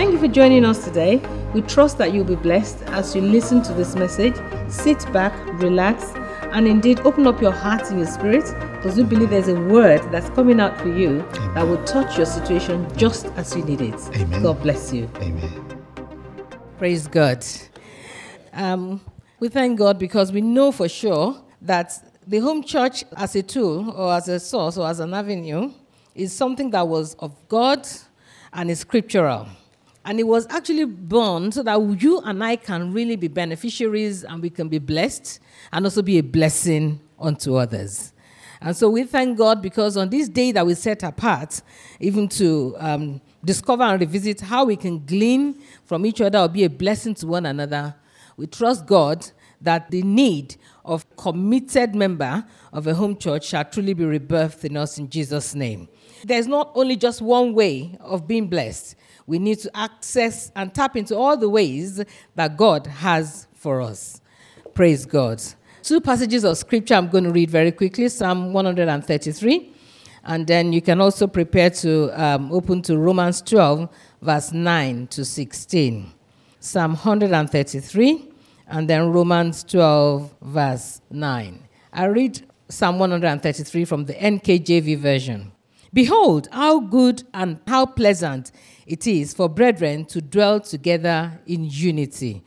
Thank you for joining us today. We trust that you'll be blessed as you listen to this message. Sit back, relax, and indeed open up your heart and your spirit because we believe there's a word that's coming out for you Amen. that will touch your situation just as you need it. Amen. God bless you. Amen. Praise God. Um, we thank God because we know for sure that the home church as a tool or as a source or as an avenue is something that was of God and is scriptural. And it was actually born so that you and I can really be beneficiaries and we can be blessed and also be a blessing unto others. And so we thank God because on this day that we set apart, even to um, discover and revisit how we can glean from each other or be a blessing to one another, we trust God that the need of committed member of a home church shall truly be rebirthed in us in Jesus' name. There's not only just one way of being blessed. We need to access and tap into all the ways that God has for us. Praise God. Two passages of scripture I'm going to read very quickly Psalm 133, and then you can also prepare to um, open to Romans 12, verse 9 to 16. Psalm 133, and then Romans 12, verse 9. I read Psalm 133 from the NKJV version. Behold, how good and how pleasant it is for brethren to dwell together in unity.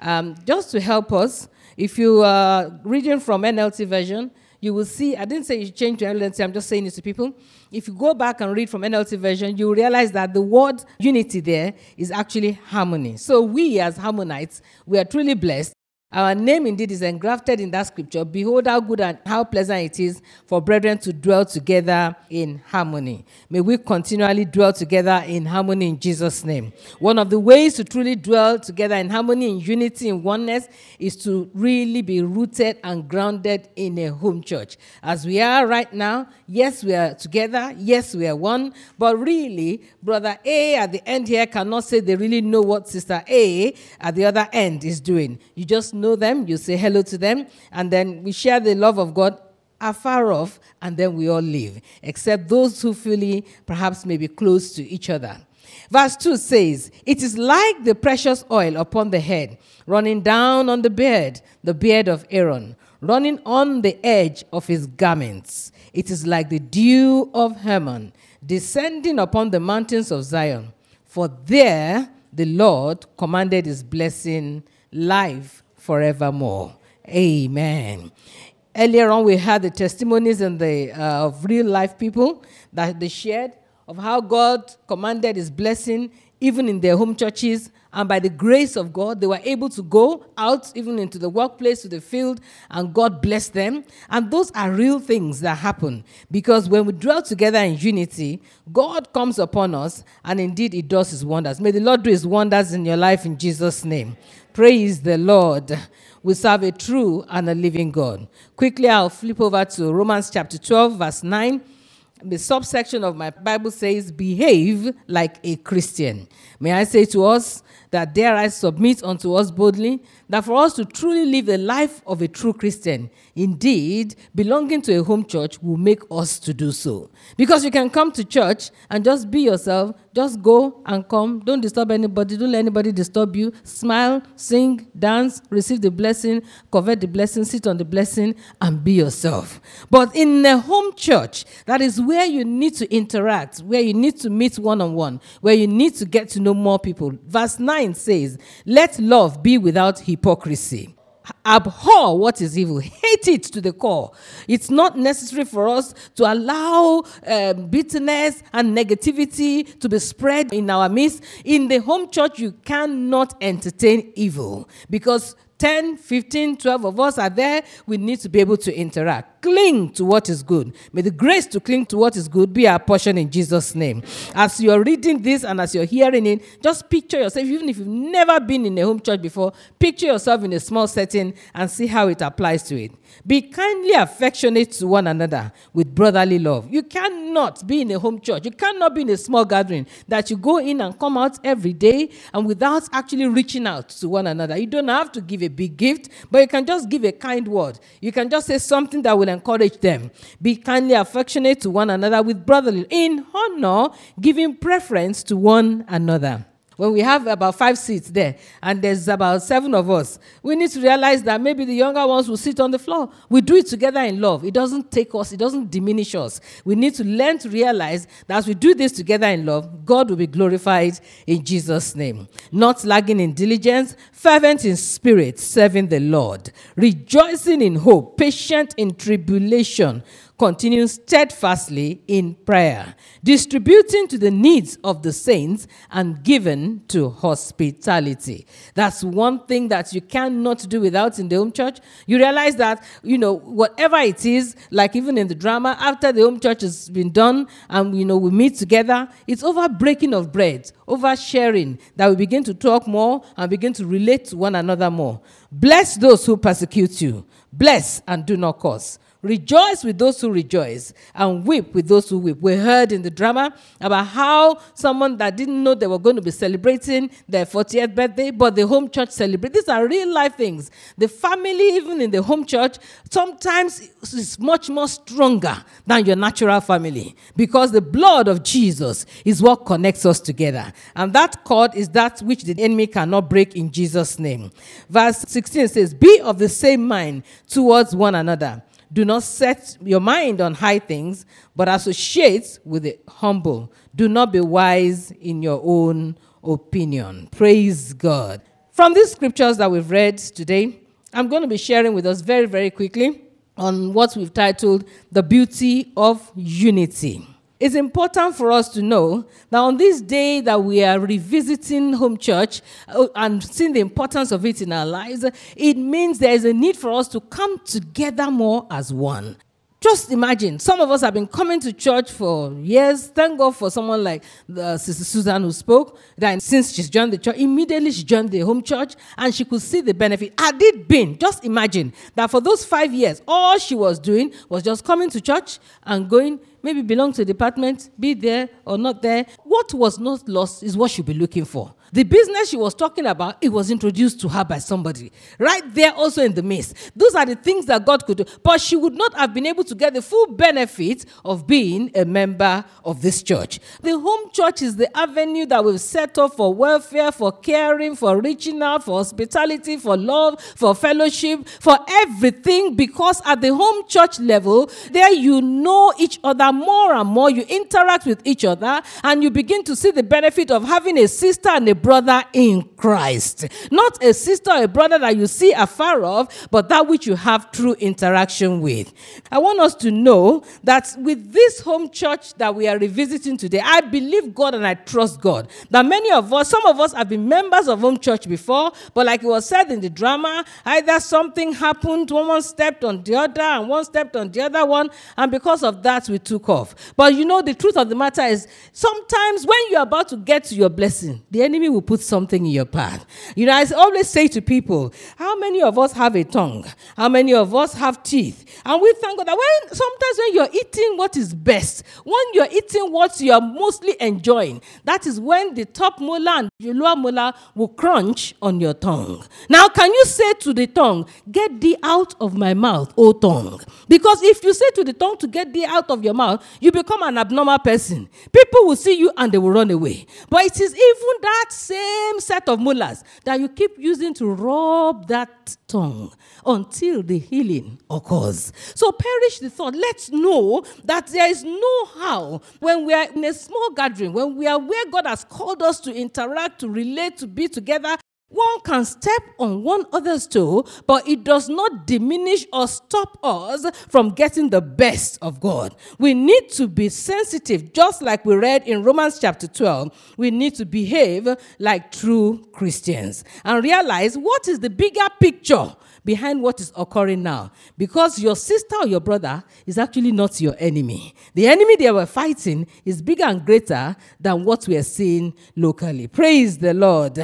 Um, just to help us, if you are reading from NLT version, you will see, I didn't say you change to NLT, I'm just saying this to people. If you go back and read from NLT version, you will realize that the word unity there is actually harmony. So we as harmonites, we are truly blessed our name indeed is engrafted in that scripture. Behold, how good and how pleasant it is for brethren to dwell together in harmony. May we continually dwell together in harmony in Jesus' name. One of the ways to truly dwell together in harmony, in unity, in oneness, is to really be rooted and grounded in a home church. As we are right now, yes, we are together, yes, we are one, but really, Brother A at the end here cannot say they really know what Sister A at the other end is doing. You just know them, you say hello to them, and then we share the love of God afar off, and then we all live, except those who fully perhaps may be close to each other. Verse 2 says, It is like the precious oil upon the head, running down on the beard, the beard of Aaron, running on the edge of his garments. It is like the dew of Hermon, descending upon the mountains of Zion. For there the Lord commanded his blessing, life forevermore. Amen. Earlier on, we had the testimonies in the, uh, of real life people that they shared of how God commanded His blessing even in their home churches. And by the grace of God, they were able to go out even into the workplace, to the field, and God blessed them. And those are real things that happen because when we dwell together in unity, God comes upon us, and indeed, He does His wonders. May the Lord do His wonders in your life in Jesus' name. Praise the Lord. We serve a true and a living God. Quickly, I'll flip over to Romans chapter 12, verse 9. The subsection of my Bible says, Behave like a Christian. May I say to us that dare I submit unto us boldly that for us to truly live the life of a true Christian, indeed, belonging to a home church will make us to do so. Because you can come to church and just be yourself, just go and come, don't disturb anybody, don't let anybody disturb you, smile, sing, dance, receive the blessing, covet the blessing, sit on the blessing, and be yourself. But in a home church, that is where you need to interact, where you need to meet one on one, where you need to get to know more people. Verse 9 says, Let love be without hypocrisy. Abhor what is evil, hate it to the core. It's not necessary for us to allow um, bitterness and negativity to be spread in our midst. In the home church, you cannot entertain evil because 10, 15, 12 of us are there. We need to be able to interact. Cling to what is good. May the grace to cling to what is good be our portion in Jesus' name. As you're reading this and as you're hearing it, just picture yourself, even if you've never been in a home church before, picture yourself in a small setting and see how it applies to it. Be kindly affectionate to one another with brotherly love. You cannot be in a home church. You cannot be in a small gathering that you go in and come out every day and without actually reaching out to one another. You don't have to give a big gift, but you can just give a kind word. You can just say something that will encourage them. Be kindly affectionate to one another with brotherly in honor, giving preference to one another. When we have about five seats there and there's about seven of us, we need to realize that maybe the younger ones will sit on the floor. We do it together in love. It doesn't take us, it doesn't diminish us. We need to learn to realize that as we do this together in love, God will be glorified in Jesus' name. Not lagging in diligence, fervent in spirit, serving the Lord, rejoicing in hope, patient in tribulation continuing steadfastly in prayer, distributing to the needs of the saints, and given to hospitality. That's one thing that you cannot do without in the home church. You realize that, you know, whatever it is, like even in the drama, after the home church has been done and, you know, we meet together, it's over breaking of bread, over sharing, that we begin to talk more and begin to relate to one another more. Bless those who persecute you. Bless and do not curse. Rejoice with those who rejoice and weep with those who weep. We heard in the drama about how someone that didn't know they were going to be celebrating their 40th birthday, but the home church celebrate. These are real life things. The family, even in the home church, sometimes is much more stronger than your natural family because the blood of Jesus is what connects us together. And that cord is that which the enemy cannot break in Jesus' name. Verse 16 says, Be of the same mind towards one another. Do not set your mind on high things, but associate with the humble. Do not be wise in your own opinion. Praise God. From these scriptures that we've read today, I'm going to be sharing with us very, very quickly on what we've titled The Beauty of Unity. It's important for us to know that on this day that we are revisiting home church uh, and seeing the importance of it in our lives, it means there is a need for us to come together more as one. Just imagine, some of us have been coming to church for years. Thank God for someone like the Sister Susan who spoke. That since she's joined the church, immediately she joined the home church and she could see the benefit. Had it been, just imagine that for those five years, all she was doing was just coming to church and going maybe belong to a department, be there or not there. What was not lost is what she'll be looking for. The business she was talking about, it was introduced to her by somebody. Right there, also in the midst. Those are the things that God could do. But she would not have been able to get the full benefit of being a member of this church. The home church is the avenue that we've set up for welfare, for caring, for reaching out, for hospitality, for love, for fellowship, for everything. Because at the home church level, there you know each other more and more. You interact with each other and you begin to see the benefit of having a sister and a brother in Christ. Not a sister or a brother that you see afar off, but that which you have true interaction with. I want us to know that with this home church that we are revisiting today, I believe God and I trust God. That many of us, some of us have been members of home church before, but like it was said in the drama, either something happened, one stepped on the other, and one stepped on the other one, and because of that, we took off. But you know, the truth of the matter is sometimes when you're about to get to your blessing, the enemy enemy will put something in your path. You know, I always say to people, how many of us have a tongue? How many of us have teeth? And we thank God that when sometimes when you're eating what is best, when you're eating what you're mostly enjoying, that is when the top molar and the lower molar will crunch on your tongue. Now, can you say to the tongue, Get thee out of my mouth, O tongue? Because if you say to the tongue to get thee out of your mouth, you become an abnormal person. People will see you and they will run away. But it is even that same set of molars that you keep using to rub that tongue until the healing occurs. So perish the thought. Let's know that there is no how when we are in a small gathering, when we are where God has called us to interact, to relate, to be together, one can step on one other's toe, but it does not diminish or stop us from getting the best of God. We need to be sensitive, just like we read in Romans chapter 12. We need to behave like true Christians and realize what is the bigger picture behind what is occurring now. Because your sister or your brother is actually not your enemy. The enemy they were fighting is bigger and greater than what we are seeing locally. Praise the Lord.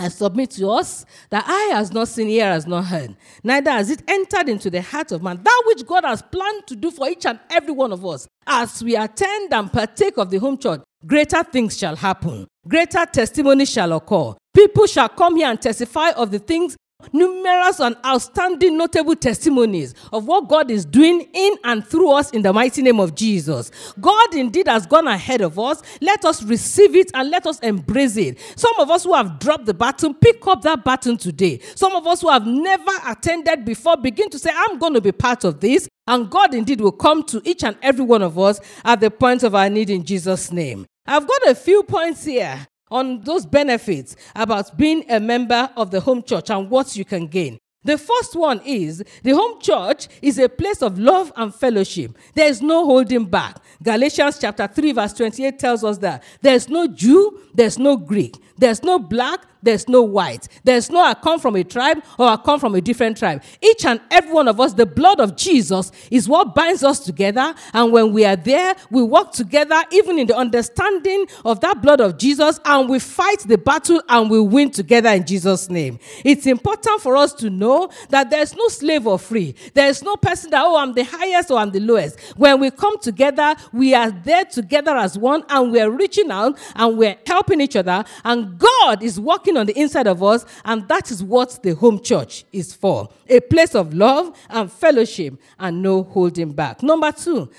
I submit to us that eye has not seen, ear has not heard, neither has it entered into the heart of man. That which God has planned to do for each and every one of us, as we attend and partake of the home church, greater things shall happen, greater testimony shall occur. People shall come here and testify of the things numerous and outstanding notable testimonies of what God is doing in and through us in the mighty name of Jesus. God indeed has gone ahead of us. Let us receive it and let us embrace it. Some of us who have dropped the baton, pick up that baton today. Some of us who have never attended before begin to say, I'm going to be part of this. And God indeed will come to each and every one of us at the point of our need in Jesus' name. I've got a few points here on those benefits about being a member of the home church and what you can gain. The first one is the home church is a place of love and fellowship. There is no holding back. Galatians chapter 3 verse 28 tells us that there's no Jew, there's no Greek, there's no black, there's no white. There's no I come from a tribe or I come from a different tribe. Each and every one of us, the blood of Jesus is what binds us together. And when we are there, we walk together, even in the understanding of that blood of Jesus, and we fight the battle and we win together in Jesus' name. It's important for us to know that there's no slave or free. There's no person that, oh, I'm the highest or I'm the lowest. When we come together, we are there together as one and we're reaching out and we're helping each other. And God is working on the inside of us, and that is what the home church is for a place of love and fellowship and no holding back. Number two,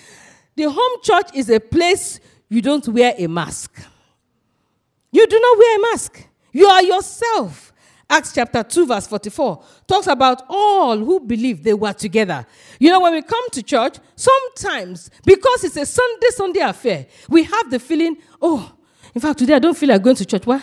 the home church is a place you don't wear a mask. You do not wear a mask, you are yourself. Acts chapter 2, verse 44 talks about all who believe they were together. You know, when we come to church, sometimes because it's a Sunday, Sunday affair, we have the feeling, oh, in fact, today I don't feel like going to church. Why?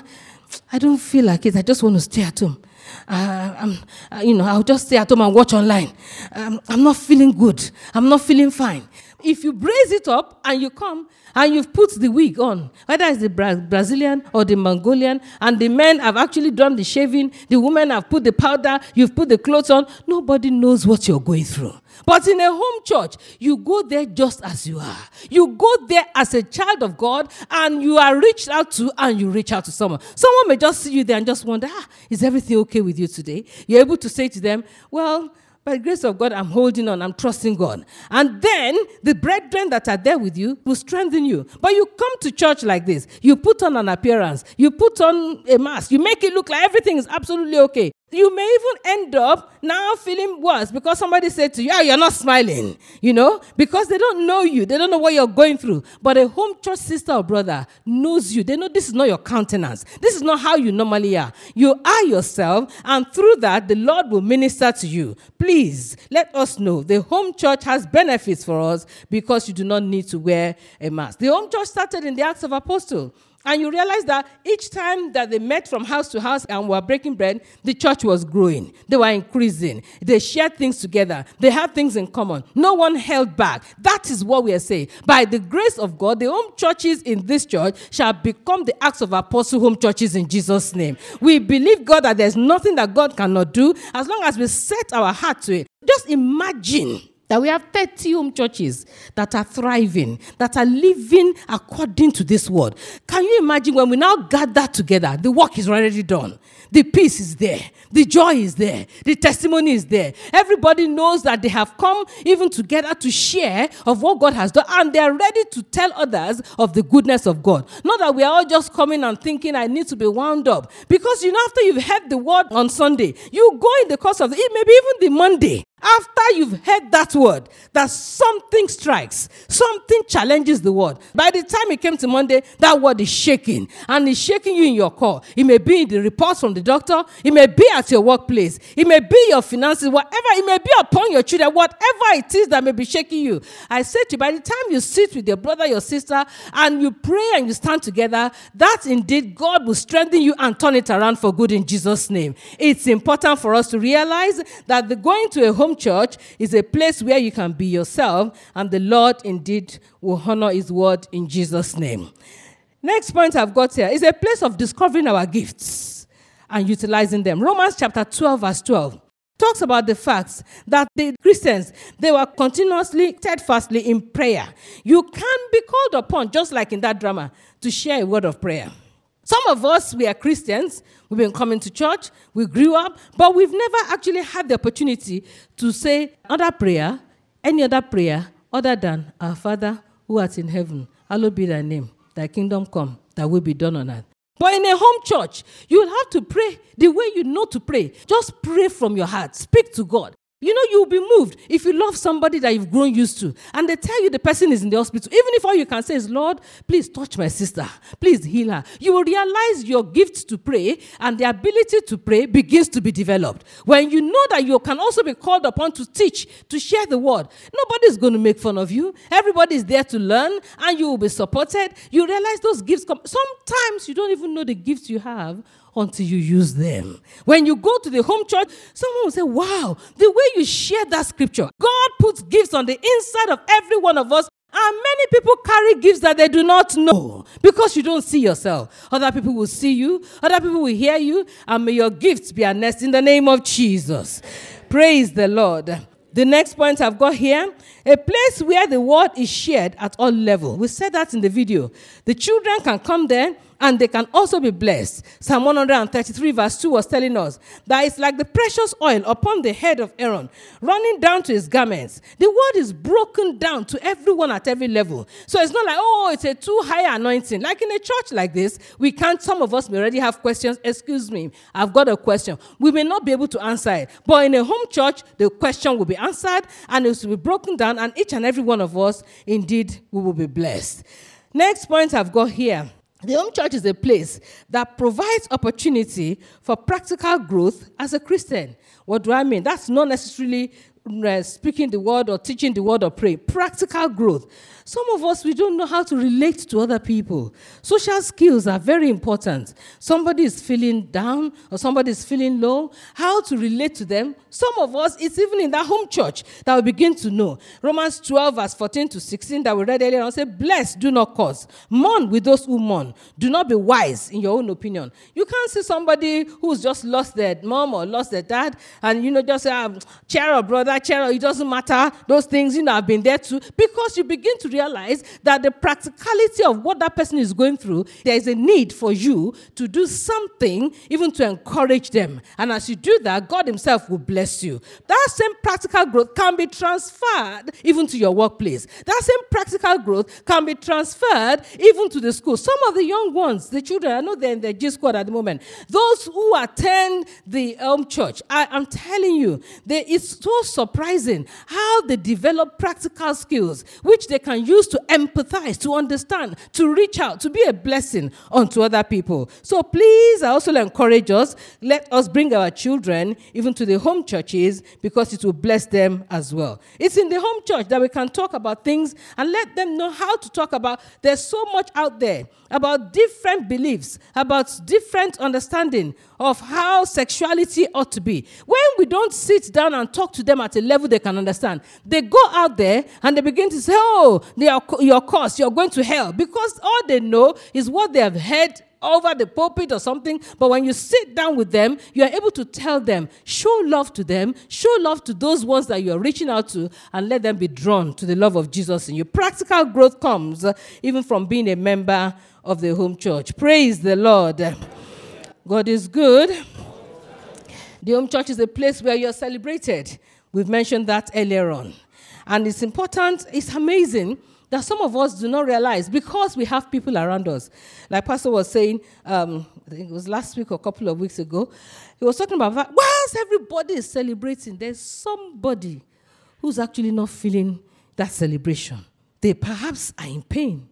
I don't feel like it. I just want to stay at home. Uh, I'm, uh, you know, I'll just stay at home and watch online. Um, I'm not feeling good. I'm not feeling fine. If you brace it up and you come and you've put the wig on, whether it's the Bra- Brazilian or the Mongolian, and the men have actually done the shaving, the women have put the powder, you've put the clothes on, nobody knows what you're going through. But in a home church, you go there just as you are. You go there as a child of God and you are reached out to and you reach out to someone. Someone may just see you there and just wonder, ah, is everything okay with you today? You're able to say to them, well, by the grace of God, I'm holding on, I'm trusting God. And then the brethren that are there with you will strengthen you. But you come to church like this, you put on an appearance, you put on a mask, you make it look like everything is absolutely okay. You may even end up now feeling worse because somebody said to you, oh, you're not smiling, you know, because they don't know you. They don't know what you're going through. But a home church sister or brother knows you. They know this is not your countenance. This is not how you normally are. You are yourself, and through that, the Lord will minister to you. Please let us know the home church has benefits for us because you do not need to wear a mask. The home church started in the Acts of Apostles. And you realize that each time that they met from house to house and were breaking bread, the church was growing. They were increasing. They shared things together. They had things in common. No one held back. That is what we are saying. By the grace of God, the home churches in this church shall become the acts of apostle home churches in Jesus' name. We believe God that there's nothing that God cannot do as long as we set our heart to it. Just imagine that we have 30 home churches that are thriving, that are living according to this word. Can you imagine when we now gather together, the work is already done. The peace is there. The joy is there. The testimony is there. Everybody knows that they have come even together to share of what God has done and they are ready to tell others of the goodness of God. Not that we are all just coming and thinking I need to be wound up. Because you know, after you've heard the word on Sunday, you go in the course of the, maybe even the Monday, after you've heard that word, that something strikes, something challenges the word. By the time it came to Monday, that word is shaking and it's shaking you in your core. It may be in the reports from the doctor, it may be at your workplace, it may be your finances, whatever, it may be upon your children, whatever it is that may be shaking you. I say to you, by the time you sit with your brother, your sister, and you pray and you stand together, that indeed God will strengthen you and turn it around for good in Jesus' name. It's important for us to realize that the going to a home home church is a place where you can be yourself, and the Lord indeed will honor his word in Jesus' name. Next point I've got here is a place of discovering our gifts and utilizing them. Romans chapter 12, verse 12 talks about the fact that the Christians they were continuously steadfastly in prayer. You can be called upon, just like in that drama, to share a word of prayer. Some of us, we are Christians, we've been coming to church, we grew up, but we've never actually had the opportunity to say other prayer, any other prayer other than Our Father who art in heaven, hallowed be thy name, thy kingdom come, thy will be done on earth. But in a home church, you'll have to pray the way you know to pray. Just pray from your heart. Speak to God. You know, you'll be moved if you love somebody that you've grown used to and they tell you the person is in the hospital. Even if all you can say is, Lord, please touch my sister, please heal her. You will realize your gift to pray and the ability to pray begins to be developed. When you know that you can also be called upon to teach, to share the word, nobody's going to make fun of you. Everybody is there to learn and you will be supported. You realize those gifts come. Sometimes you don't even know the gifts you have until you use them. When you go to the home church, someone will say, Wow, the way you share that scripture, God puts gifts on the inside of every one of us. And many people carry gifts that they do not know because you don't see yourself. Other people will see you, other people will hear you, and may your gifts be announced in the name of Jesus. Praise the Lord. The next point I've got here a place where the word is shared at all levels. We said that in the video. The children can come there and they can also be blessed. Psalm 133, verse 2 was telling us that it's like the precious oil upon the head of Aaron, running down to his garments. The word is broken down to everyone at every level. So it's not like, oh, it's a too high anointing. Like in a church like this, we can't, some of us may already have questions. Excuse me, I've got a question. We may not be able to answer it. But in a home church, the question will be answered and it will be broken down, and each and every one of us, indeed, we will be blessed. Next point I've got here the home church is a place that provides opportunity for practical growth as a Christian. What do I mean? That's not necessarily speaking the word or teaching the word or pray. Practical growth. Some of us, we don't know how to relate to other people. Social skills are very important. Somebody is feeling down or somebody is feeling low, how to relate to them. Some of us, it's even in that home church that we begin to know. Romans 12, verse 14 to 16, that we read earlier on, say, Bless, do not curse. Mourn with those who mourn. Do not be wise in your own opinion. You can't see somebody who's just lost their mom or lost their dad, and you know, just say, um, cheer up, brother, up. It doesn't matter. Those things, you know, I've been there too. Because you begin to realize that the practicality of what that person is going through, there is a need for you to do something, even to encourage them. And as you do that, God Himself will bless you. That same practical growth can be transferred even to your workplace. That same practical growth can be transferred even to the school. Some of the young ones, the children, I know they're in the G squad at the moment, those who attend the Elm Church, I, am telling you, they, it's so surprising how they develop practical skills which they can use to empathize, to understand, to reach out, to be a blessing unto other people. So please, I also encourage us, let us bring our children even to the home churches because it will bless them as well. It's in the home church that we can talk about things and let them know how to talk about. There's so much out there about different beliefs, about different understanding of how sexuality ought to be. When we don't sit down and talk to them at a level they can understand, they go out there and they begin to say, Oh, are, your course, you're going to hell. Because all they know is what they have heard over the pulpit or something, but when you sit down with them, you are able to tell them, show love to them, show love to those ones that you are reaching out to, and let them be drawn to the love of Jesus in you. Practical growth comes even from being a member of the home church. Praise the Lord. God is good. The home church is a place where you're celebrated. We've mentioned that earlier on. And it's important, it's amazing that some of us do not realize because we have people around us. Like Pastor was saying, um, I think it was last week or a couple of weeks ago, he was talking about that. Whilst everybody is celebrating, there's somebody who's actually not feeling that celebration. They perhaps are in pain.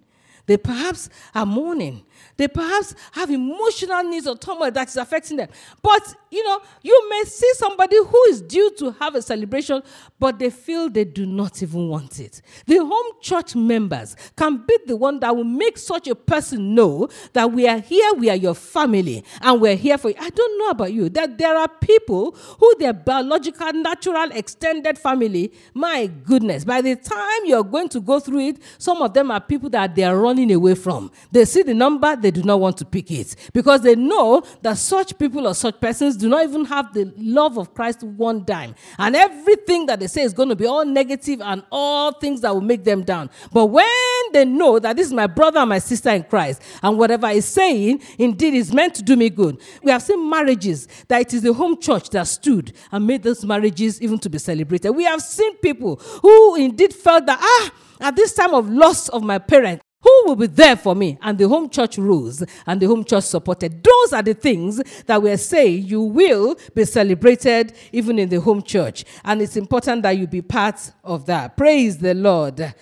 They perhaps are mourning. They perhaps have emotional needs or turmoil that is affecting them. But, you know, you may see somebody who is due to have a celebration, but they feel they do not even want it. The home church members can be the one that will make such a person know that we are here, we are your family, and we're here for you. I don't know about you, that there are people who their biological, natural, extended family, my goodness, by the time you're going to go through it, some of them are people that they are running away from. They see the number, they do not want to pick it because they know that such people or such persons do not even have the love of Christ one dime. And everything that they say is going to be all negative and all things that will make them down. But when they know that this is my brother and my sister in Christ, and whatever he's saying indeed is meant to do me good, we have seen marriages that it is the home church that stood and made those marriages even to be celebrated. We have seen people who indeed felt that, ah, at this time of loss of my parent, who will be there for me? And the home church rose and the home church supported. Those are the things that we're saying you will be celebrated even in the home church. And it's important that you be part of that. Praise the Lord.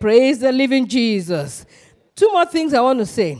Praise the living Jesus. Two more things I want to say.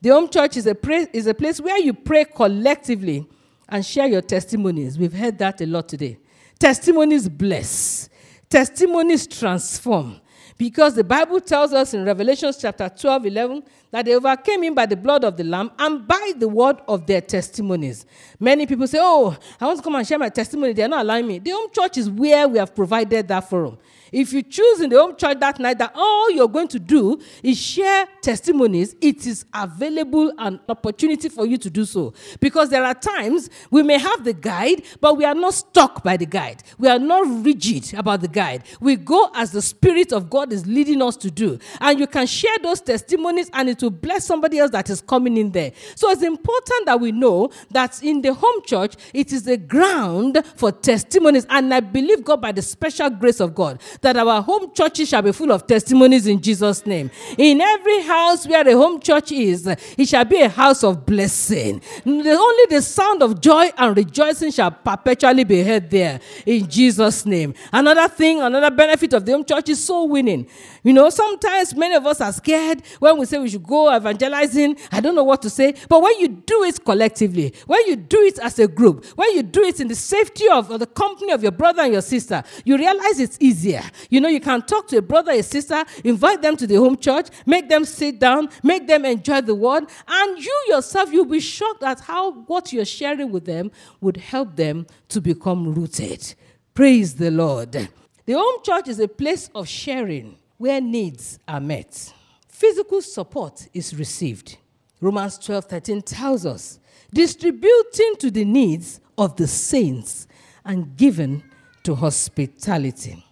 The home church is a, pra- is a place where you pray collectively and share your testimonies. We've heard that a lot today. Testimonies bless, testimonies transform. Because the Bible tells us in Revelation chapter 12, 11, that they overcame him by the blood of the Lamb and by the word of their testimonies. Many people say, Oh, I want to come and share my testimony. They're not allowing me. The home church is where we have provided that forum. If you choose in the home church that night that all you're going to do is share testimonies, it is available an opportunity for you to do so. Because there are times we may have the guide, but we are not stuck by the guide. We are not rigid about the guide. We go as the Spirit of God is leading us to do. And you can share those testimonies and it will bless somebody else that is coming in there. So it's important that we know that in the home church, it is a ground for testimonies. And I believe God by the special grace of God that our home churches shall be full of testimonies in Jesus' name. In every house where a home church is, it shall be a house of blessing. Only the sound of joy and rejoicing shall perpetually be heard there in Jesus' name. Another thing, another benefit of the home church is soul winning. You know, sometimes many of us are scared when we say we should go evangelizing. I don't know what to say. But when you do it collectively, when you do it as a group, when you do it in the safety of, of the company of your brother and your sister, you realize it's easier. You know, you can talk to a brother, a sister, invite them to the home church, make them sit down, make them enjoy the word, and you yourself, you'll be shocked at how what you're sharing with them would help them to become rooted. Praise the Lord. The home church is a place of sharing where needs are met. Physical support is received. Romans 12 13 tells us, distributing to the needs of the saints and given to hospitality.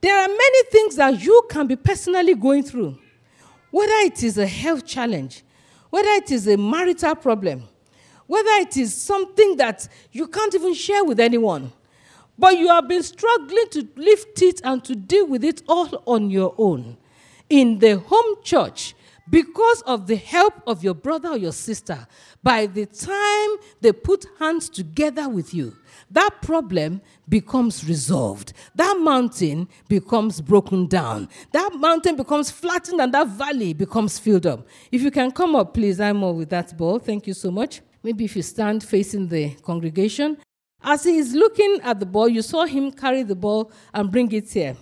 There are many things that you can be personally going through, whether it is a health challenge, whether it is a marital problem, whether it is something that you can't even share with anyone, but you have been struggling to lift it and to deal with it all on your own. In the home church, because of the help of your brother or your sister, by the time they put hands together with you, that problem becomes resolved. That mountain becomes broken down. That mountain becomes flattened and that valley becomes filled up. If you can come up, please, I'm all with that ball. Thank you so much. Maybe if you stand facing the congregation. As he is looking at the ball, you saw him carry the ball and bring it here.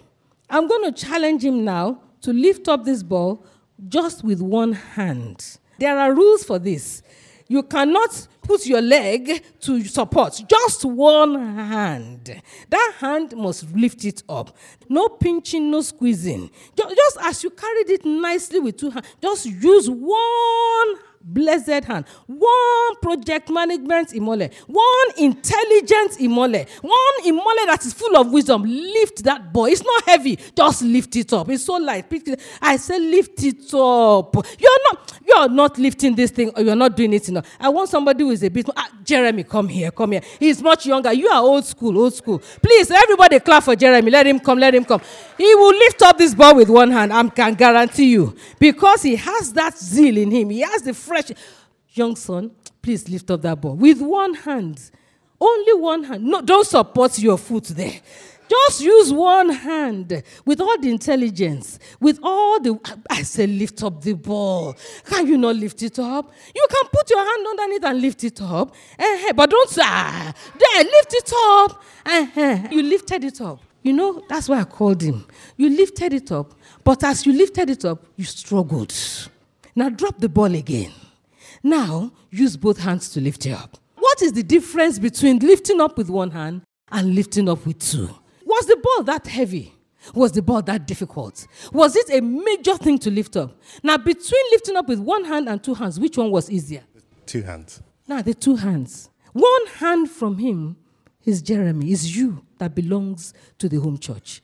I'm going to challenge him now to lift up this ball just with one hand. There are rules for this. You cannot put your leg to support, just one hand. That hand must lift it up. No pinching, no squeezing. Just as you carried it nicely with two hands, just use one blessed hand, one project management imole, one intelligent imole, one imole that is full of wisdom. Lift that boy. It's not heavy. Just lift it up. It's so light. I say lift it up. You're not you're not lifting this thing or you're not doing it enough. I want somebody who is a bit ah, Jeremy, come here, come here. He's much younger. You are old school, old school. Please, everybody clap for Jeremy. Let him come, let him come. He will lift up this ball with one hand. I can guarantee you. Because he has that zeal in him. He has the. Young son, please lift up that ball with one hand. Only one hand. No, don't support your foot there. Just use one hand with all the intelligence, with all the. I say, lift up the ball. Can you not lift it up? You can put your hand underneath and lift it up. Uh-huh, but don't say, ah, there, lift it up. Uh-huh. You lifted it up. You know, that's why I called him. You lifted it up, but as you lifted it up, you struggled. Now drop the ball again. Now use both hands to lift it up. What is the difference between lifting up with one hand and lifting up with two? Was the ball that heavy? Was the ball that difficult? Was it a major thing to lift up? Now, between lifting up with one hand and two hands, which one was easier? Two hands. Now, the two hands. One hand from him is Jeremy, is you that belongs to the home church.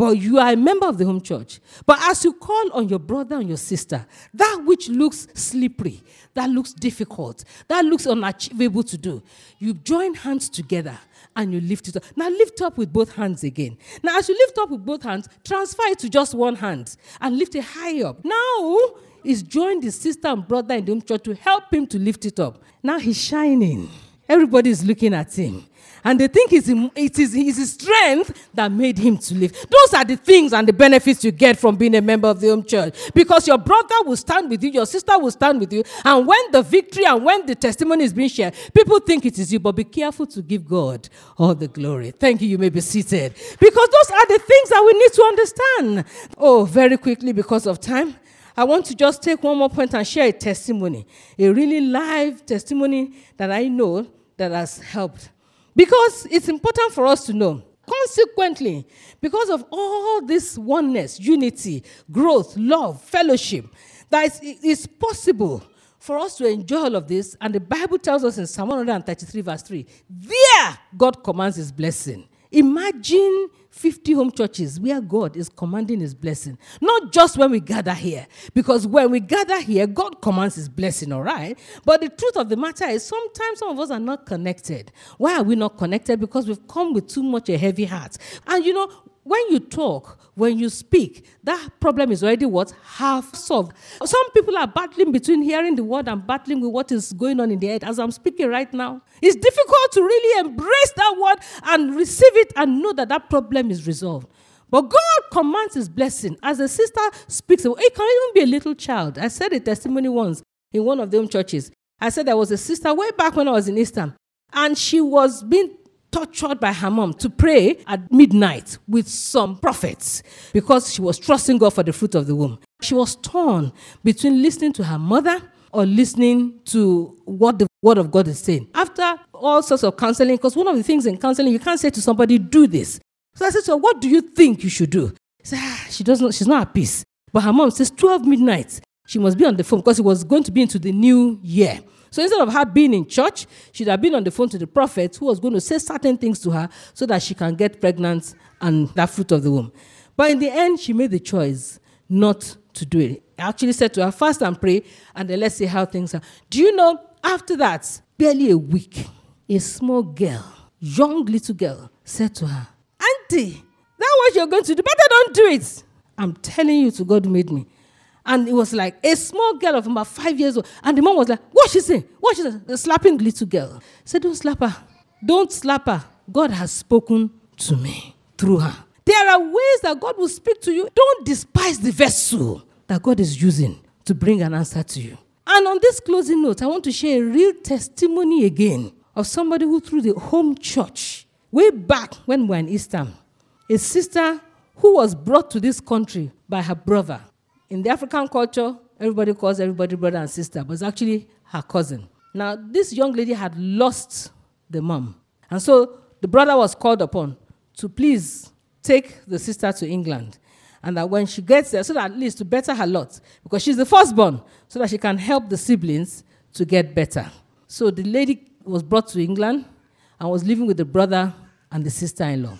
But you are a member of the home church. But as you call on your brother and your sister, that which looks slippery, that looks difficult, that looks unachievable to do, you join hands together and you lift it up. Now lift up with both hands again. Now, as you lift up with both hands, transfer it to just one hand and lift it high up. Now, is joined his sister and brother in the home church to help him to lift it up. Now he's shining. Everybody is looking at him. And they think it's, it is his strength that made him to live. Those are the things and the benefits you get from being a member of the home church. Because your brother will stand with you, your sister will stand with you. And when the victory and when the testimony is being shared, people think it is you. But be careful to give God all the glory. Thank you. You may be seated. Because those are the things that we need to understand. Oh, very quickly, because of time. I want to just take one more point and share a testimony, a really live testimony that I know that has helped because it's important for us to know. Consequently, because of all this oneness, unity, growth, love, fellowship, that it's possible for us to enjoy all of this. And the Bible tells us in Psalm 133, verse 3, there God commands his blessing. Imagine 50 home churches where God is commanding his blessing. Not just when we gather here, because when we gather here, God commands his blessing, all right? But the truth of the matter is sometimes some of us are not connected. Why are we not connected? Because we've come with too much a heavy heart. And you know, when you talk, when you speak, that problem is already what? Half solved. Some people are battling between hearing the word and battling with what is going on in their head as I'm speaking right now. It's difficult to really embrace that word and receive it and know that that problem is resolved. But God commands his blessing. As a sister speaks, it can even be a little child. I said a testimony once in one of them churches. I said there was a sister way back when I was in Eastern, and she was being tortured by her mom to pray at midnight with some prophets because she was trusting God for the fruit of the womb. She was torn between listening to her mother or listening to what the word of God is saying. After all sorts of counseling, because one of the things in counseling, you can't say to somebody, do this. So I said, So what do you think you should do? She said, ah, she doesn't, she's not at peace. But her mom says 12 midnight. She must be on the phone because it was going to be into the new year. So instead of her being in church, she'd have been on the phone to the prophet who was going to say certain things to her so that she can get pregnant and that fruit of the womb. But in the end, she made the choice not to do it. I actually said to her, fast and pray, and then let's see how things are. Do you know, after that, barely a week, a small girl, young little girl, said to her, Auntie, that what you're going to do, better don't do it. I'm telling you to God made me. And it was like a small girl of about five years old. And the mom was like, What she say? What she? The slapping little girl. Said, Don't slap her. Don't slap her. God has spoken to me through her. There are ways that God will speak to you. Don't despise the vessel that God is using to bring an answer to you. And on this closing note, I want to share a real testimony again of somebody who, through the home church, way back when we were in Eastern, a sister who was brought to this country by her brother in the African culture, everybody calls everybody brother and sister, but it's actually her cousin. Now, this young lady had lost the mom. And so the brother was called upon to please take the sister to England. And that when she gets there, so that at least to better her lot, because she's the firstborn, so that she can help the siblings to get better. So the lady was brought to England and was living with the brother and the sister in law.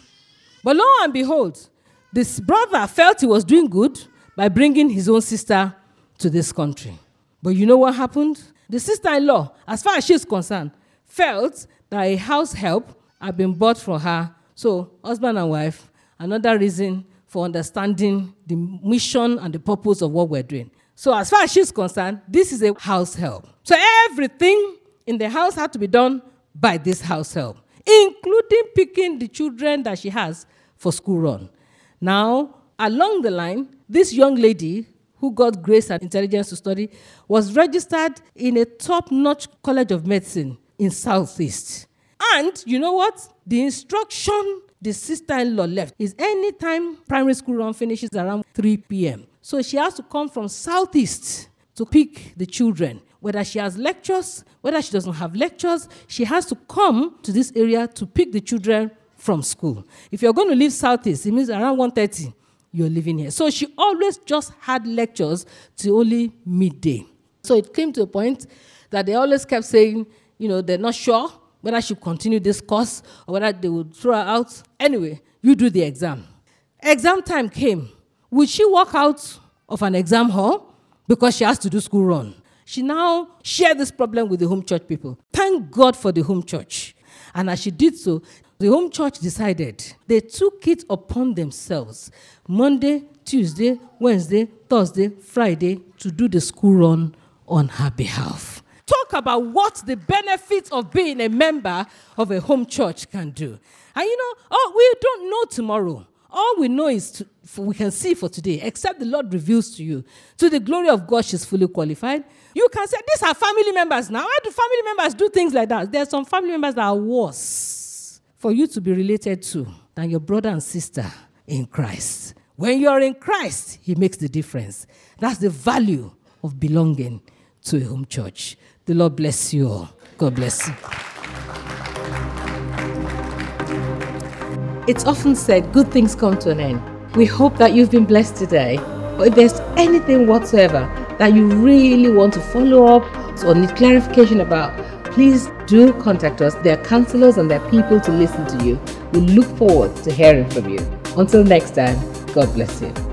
But lo and behold, this brother felt he was doing good by bringing his own sister to this country. But you know what happened? The sister in law, as far as she's concerned, felt that a house help had been bought for her. So, husband and wife, another reason for understanding the mission and the purpose of what we're doing. So, as far as she's concerned, this is a house help. So, everything in the house had to be done by this house help, including picking the children that she has for school run. Now, along the line, this young lady who got grace and intelligence to study was registered in a top-notch college of medicine in Southeast. And you know what? The instruction the sister-in-law left is anytime primary school run finishes around 3 p.m. So she has to come from Southeast to pick the children. Whether she has lectures, whether she doesn't have lectures, she has to come to this area to pick the children from school. If you're going to leave Southeast, it means around 1.30 you're living here. So she always just had lectures till only midday. So it came to a point that they always kept saying, you know, they're not sure whether she continue this course or whether they would throw her out. Anyway, you do the exam. Exam time came. Would she walk out of an exam hall because she has to do school run? She now shared this problem with the home church people. Thank God for the home church. And as she did so, the home church decided they took it upon themselves Monday, Tuesday, Wednesday, Thursday, Friday to do the school run on her behalf. Talk about what the benefits of being a member of a home church can do. And you know, oh, we don't know tomorrow. All we know is to, we can see for today, except the Lord reveals to you. To the glory of God, she's fully qualified. You can say, These are family members now. Why do family members do things like that? There are some family members that are worse for you to be related to than your brother and sister in Christ. When you're in Christ, He makes the difference. That's the value of belonging to a home church. The Lord bless you all. God bless you. It's often said good things come to an end. We hope that you've been blessed today. But if there's anything whatsoever that you really want to follow up or need clarification about, please do contact us. There are counselors and there are people to listen to you. We look forward to hearing from you. Until next time, God bless you.